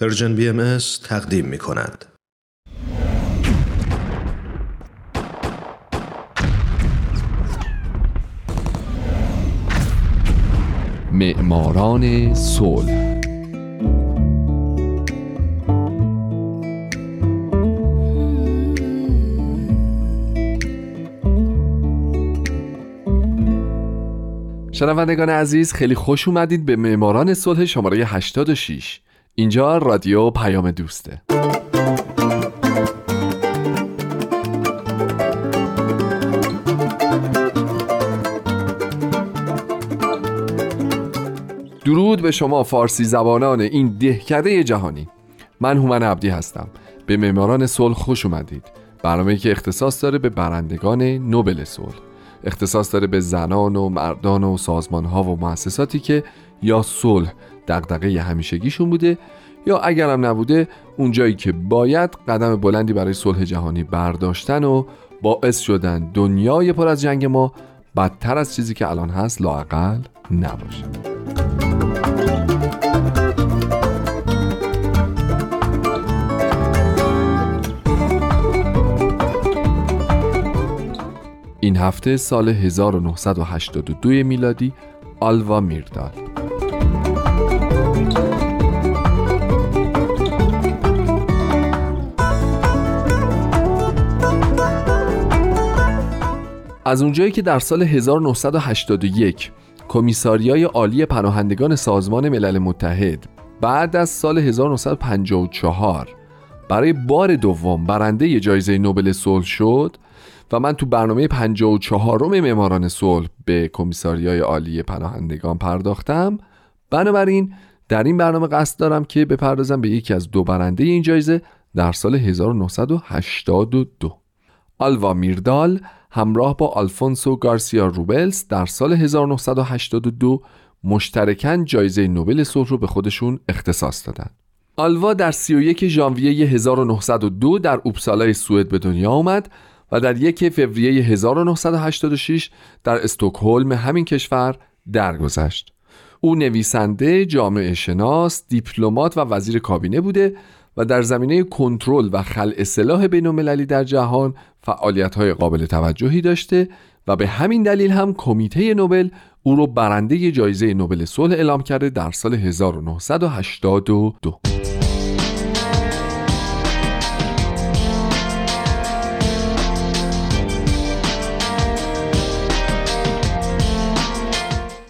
پرژن بی ام تقدیم می کند. معماران صلح شنوندگان عزیز خیلی خوش اومدید به معماران صلح شماره 86 اینجا رادیو پیام دوسته. درود به شما فارسی زبانان این دهکده جهانی. من هومن عبدی هستم. به معماران صلح خوش اومدید. برنامه که اختصاص داره به برندگان نوبل صلح. اختصاص داره به زنان و مردان و سازمان ها و مؤسساتی که یا صلح دغدغه همیشگیشون بوده یا اگرم نبوده اونجایی که باید قدم بلندی برای صلح جهانی برداشتن و باعث شدن دنیای پر از جنگ ما بدتر از چیزی که الان هست لاقل نباشه. این هفته سال 1982 میلادی آلوا میردال از اونجایی که در سال 1981 کمیساریای عالی پناهندگان سازمان ملل متحد بعد از سال 1954 برای بار دوم برنده جایزه نوبل صلح شد و من تو برنامه 54 م معماران صلح به کمیساریای عالی پناهندگان پرداختم. بنابراین در این برنامه قصد دارم که بپردازم به یکی از دو برنده این جایزه در سال 1982 آلوا میردال همراه با آلفونسو گارسیا روبلز در سال 1982 مشترکاً جایزه نوبل صلح رو به خودشون اختصاص دادن. آلوا در 31 ژانویه 1902 در اوپسالای سوئد به دنیا آمد و در یک فوریه 1986 در استکهلم همین کشور درگذشت. او نویسنده، جامعه شناس، دیپلمات و وزیر کابینه بوده و در زمینه کنترل و خلع سلاح بین در جهان های قابل توجهی داشته و به همین دلیل هم کمیته نوبل او رو برنده جایزه نوبل صلح اعلام کرده در سال 1982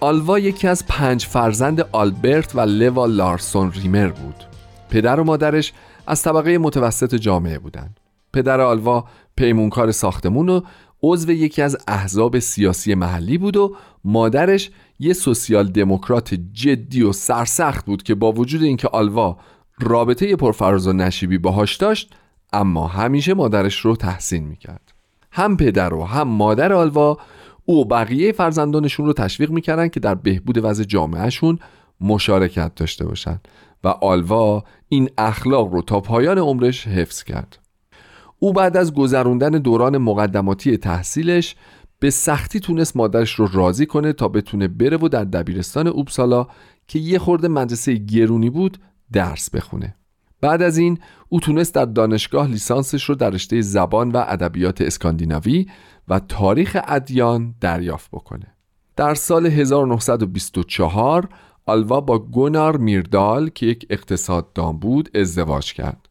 آلوا یکی از پنج فرزند آلبرت و لوا لارسون ریمر بود. پدر و مادرش از طبقه متوسط جامعه بودند. پدر آلوا پیمونکار ساختمون و عضو یکی از احزاب سیاسی محلی بود و مادرش یه سوسیال دموکرات جدی و سرسخت بود که با وجود اینکه آلوا رابطه پرفراز و نشیبی باهاش داشت اما همیشه مادرش رو تحسین می‌کرد هم پدر و هم مادر آلوا او بقیه فرزندانشون رو تشویق می‌کردن که در بهبود وضع جامعهشون مشارکت داشته باشند و آلوا این اخلاق رو تا پایان عمرش حفظ کرد. او بعد از گذروندن دوران مقدماتی تحصیلش به سختی تونست مادرش رو راضی کنه تا بتونه بره و در دبیرستان اوبسالا که یه خورده مدرسه گرونی بود درس بخونه. بعد از این او تونست در دانشگاه لیسانسش رو در رشته زبان و ادبیات اسکاندیناوی و تاریخ ادیان دریافت بکنه. در سال 1924 آلوا با گونار میردال که یک اقتصاددان بود ازدواج کرد.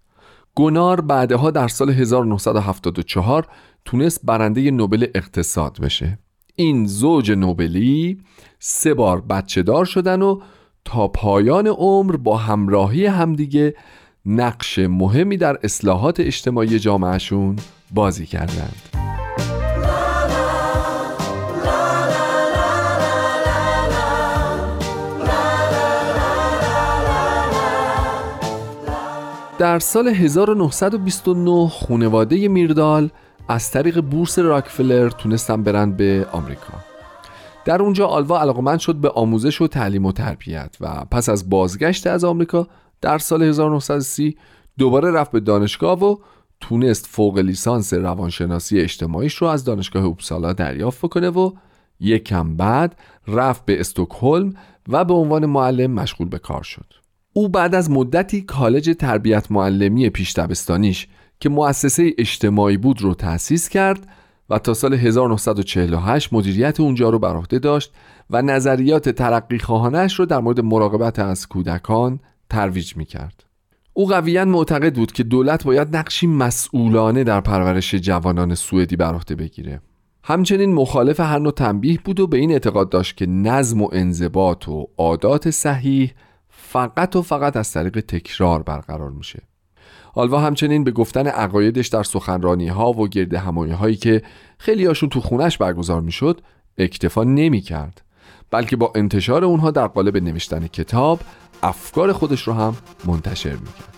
گونار بعدها در سال 1974 تونست برنده نوبل اقتصاد بشه. این زوج نوبلی سه بار بچه دار شدن و تا پایان عمر با همراهی همدیگه نقش مهمی در اصلاحات اجتماعی جامعهشون بازی کردند. در سال 1929 خونواده میردال از طریق بورس راکفلر تونستن برن به آمریکا. در اونجا آلوا علاقمند شد به آموزش و تعلیم و تربیت و پس از بازگشت از آمریکا در سال 1930 دوباره رفت به دانشگاه و تونست فوق لیسانس روانشناسی اجتماعیش رو از دانشگاه اوپسالا دریافت کنه و یک کم بعد رفت به استکهلم و به عنوان معلم مشغول به کار شد. او بعد از مدتی کالج تربیت معلمی پیش دبستانیش که مؤسسه اجتماعی بود رو تأسیس کرد و تا سال 1948 مدیریت اونجا رو بر عهده داشت و نظریات ترقی خواهانش رو در مورد مراقبت از کودکان ترویج می کرد. او قویا معتقد بود که دولت باید نقشی مسئولانه در پرورش جوانان سوئدی بر عهده بگیره. همچنین مخالف هر نوع تنبیه بود و به این اعتقاد داشت که نظم و انضباط و عادات صحیح فقط و فقط از طریق تکرار برقرار میشه. آلوا همچنین به گفتن عقایدش در سخنرانی ها و گرد همایی هایی که خیلی هاشون تو خونش برگزار می‌شد اکتفا نمی کرد بلکه با انتشار اونها در قالب نوشتن کتاب افکار خودش رو هم منتشر می‌کرد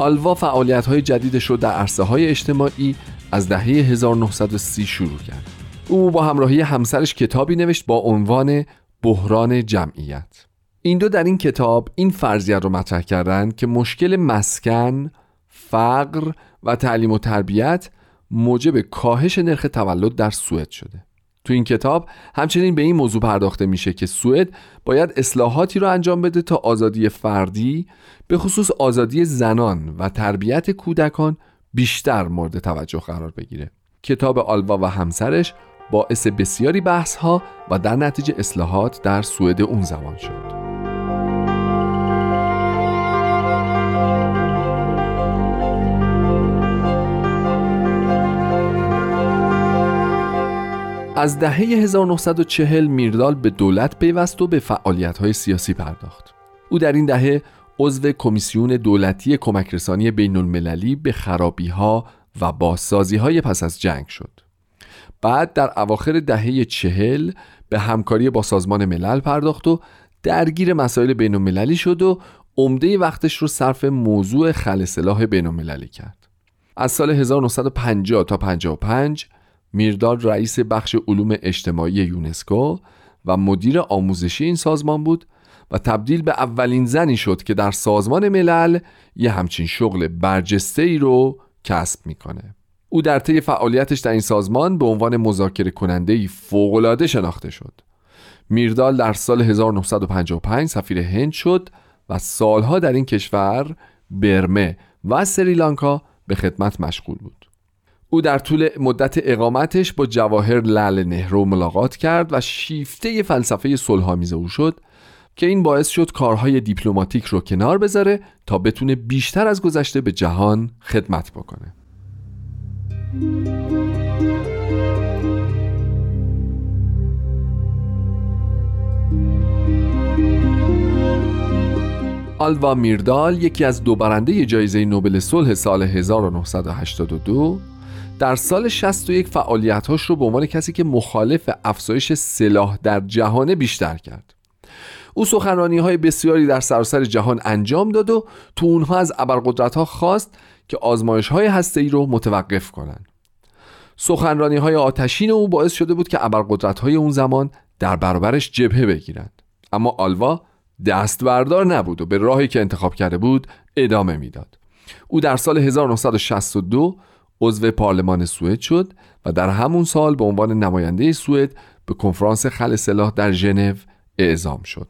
آلوا فعالیت های جدیدش رو در عرصه های اجتماعی از دهه 1930 شروع کرد او با همراهی همسرش کتابی نوشت با عنوان بحران جمعیت این دو در این کتاب این فرضیت رو مطرح کردند که مشکل مسکن، فقر و تعلیم و تربیت موجب کاهش نرخ تولد در سوئد شده. تو این کتاب همچنین به این موضوع پرداخته میشه که سوئد باید اصلاحاتی رو انجام بده تا آزادی فردی به خصوص آزادی زنان و تربیت کودکان بیشتر مورد توجه قرار بگیره. کتاب آلوا و همسرش باعث بسیاری بحث ها و در نتیجه اصلاحات در سوئد اون زمان شد. از دهه 1940 میردال به دولت پیوست و به های سیاسی پرداخت. او در این دهه عضو کمیسیون دولتی کمک رسانی بین المللی به خرابی ها و بازسازی های پس از جنگ شد. بعد در اواخر دهه چهل به همکاری با سازمان ملل پرداخت و درگیر مسائل بین المللی شد و عمده وقتش رو صرف موضوع خل سلاح بین المللی کرد. از سال 1950 تا 55 میرداد رئیس بخش علوم اجتماعی یونسکو و مدیر آموزشی این سازمان بود و تبدیل به اولین زنی شد که در سازمان ملل یه همچین شغل برجسته ای رو کسب می‌کنه. او در طی فعالیتش در این سازمان به عنوان مذاکره کننده ای فوق‌العاده شناخته شد. میردال در سال 1955 سفیر هند شد و سالها در این کشور برمه و سریلانکا به خدمت مشغول بود. او در طول مدت اقامتش با جواهر لال نهرو ملاقات کرد و شیفته فلسفه صلحآمیز او شد که این باعث شد کارهای دیپلماتیک رو کنار بذاره تا بتونه بیشتر از گذشته به جهان خدمت بکنه. آلوا میردال یکی از دو برنده جایزه نوبل صلح سال 1982 در سال 61 فعالیتاش رو به عنوان کسی که مخالف افزایش سلاح در جهان بیشتر کرد. او سخنرانی های بسیاری در سراسر جهان انجام داد و تو اونها از ابرقدرت خواست که آزمایش های هسته رو متوقف کنند. سخنرانی های آتشین او باعث شده بود که ابرقدرت های اون زمان در برابرش جبهه بگیرند. اما آلوا دست بردار نبود و به راهی که انتخاب کرده بود ادامه می‌داد. او در سال 1962 عضو پارلمان سوئد شد و در همون سال به عنوان نماینده سوئد به کنفرانس خل سلاح در ژنو اعزام شد.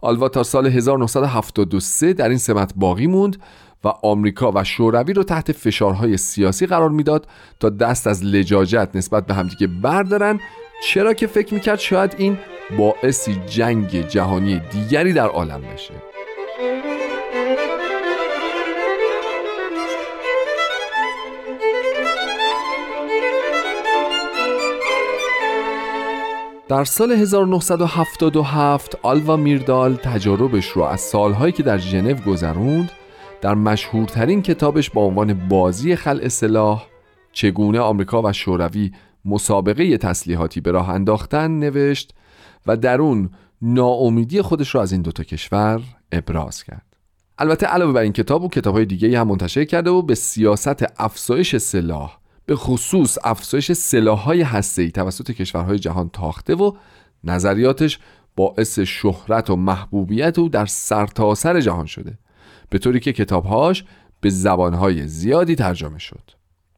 آلوا تا سال 1973 در این سمت باقی موند و آمریکا و شوروی رو تحت فشارهای سیاسی قرار می‌داد تا دست از لجاجت نسبت به همدیگه بردارن چرا که فکر می‌کرد شاید این باعثی جنگ جهانی دیگری در عالم بشه. در سال 1977 آلوا میردال تجاربش رو از سالهایی که در ژنو گذروند در مشهورترین کتابش با عنوان بازی خلع سلاح چگونه آمریکا و شوروی مسابقه تسلیحاتی به راه انداختن نوشت و در اون ناامیدی خودش رو از این دوتا کشور ابراز کرد. البته علاوه بر این کتاب و کتاب های دیگه هم منتشر کرده و به سیاست افزایش سلاح به خصوص افزایش سلاح‌های هسته‌ای توسط کشورهای جهان تاخته و نظریاتش باعث شهرت و محبوبیت او در سرتاسر سر جهان شده به طوری که کتابهاش به زبانهای زیادی ترجمه شد.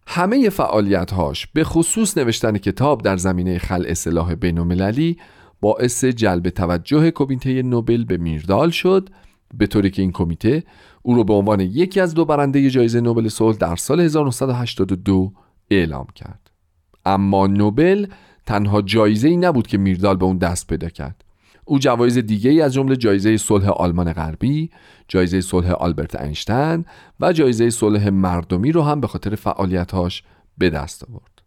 همه فعالیتهاش به خصوص نوشتن کتاب در زمینه خلع سلاح بینالمللی باعث جلب توجه کمیته نوبل به میردال شد به طوری که این کمیته او را به عنوان یکی از دو برنده جایزه نوبل صلح در سال 1982 اعلام کرد اما نوبل تنها جایزه ای نبود که میردال به اون دست پیدا کرد او جوایز دیگه ای از جمله جایزه صلح آلمان غربی، جایزه صلح آلبرت اینشتین و جایزه صلح مردمی رو هم به خاطر فعالیتاش به دست آورد.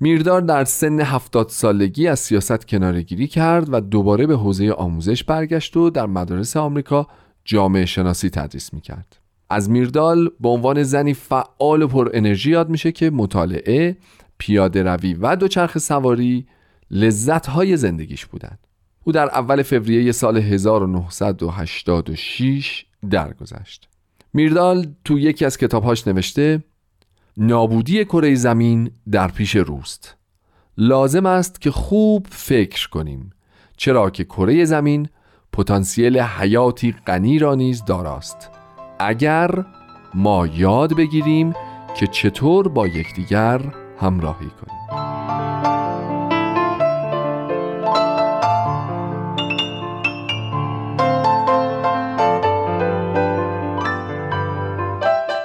میردار در سن هفتاد سالگی از سیاست کنارگیری کرد و دوباره به حوزه آموزش برگشت و در مدارس آمریکا جامعه شناسی تدریس می‌کرد. از میردال به عنوان زنی فعال و پر انرژی یاد میشه که مطالعه، پیاده روی و دوچرخ سواری لذت های زندگیش بودند. او در اول فوریه سال 1986 درگذشت. میردال تو یکی از کتابهاش نوشته نابودی کره زمین در پیش روست لازم است که خوب فکر کنیم چرا که کره زمین پتانسیل حیاتی غنی را نیز داراست اگر ما یاد بگیریم که چطور با یکدیگر همراهی کنیم.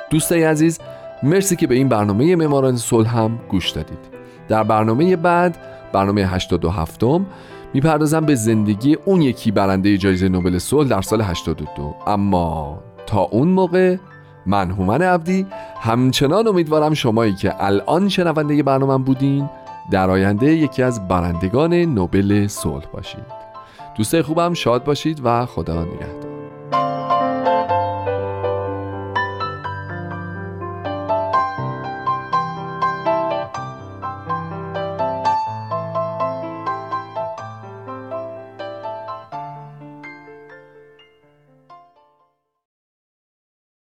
دوستای عزیز مرسی که به این برنامه معماران صلح هم گوش دادید. در برنامه بعد برنامه 87 م می‌پردازم به زندگی اون یکی برنده جایزه نوبل صلح در سال 82 اما تا اون موقع من هومن عبدی. همچنان امیدوارم شمایی که الان شنونده برنامه بودین در آینده یکی از برندگان نوبل صلح باشید. دوستای خوبم شاد باشید و خدا نگهدار.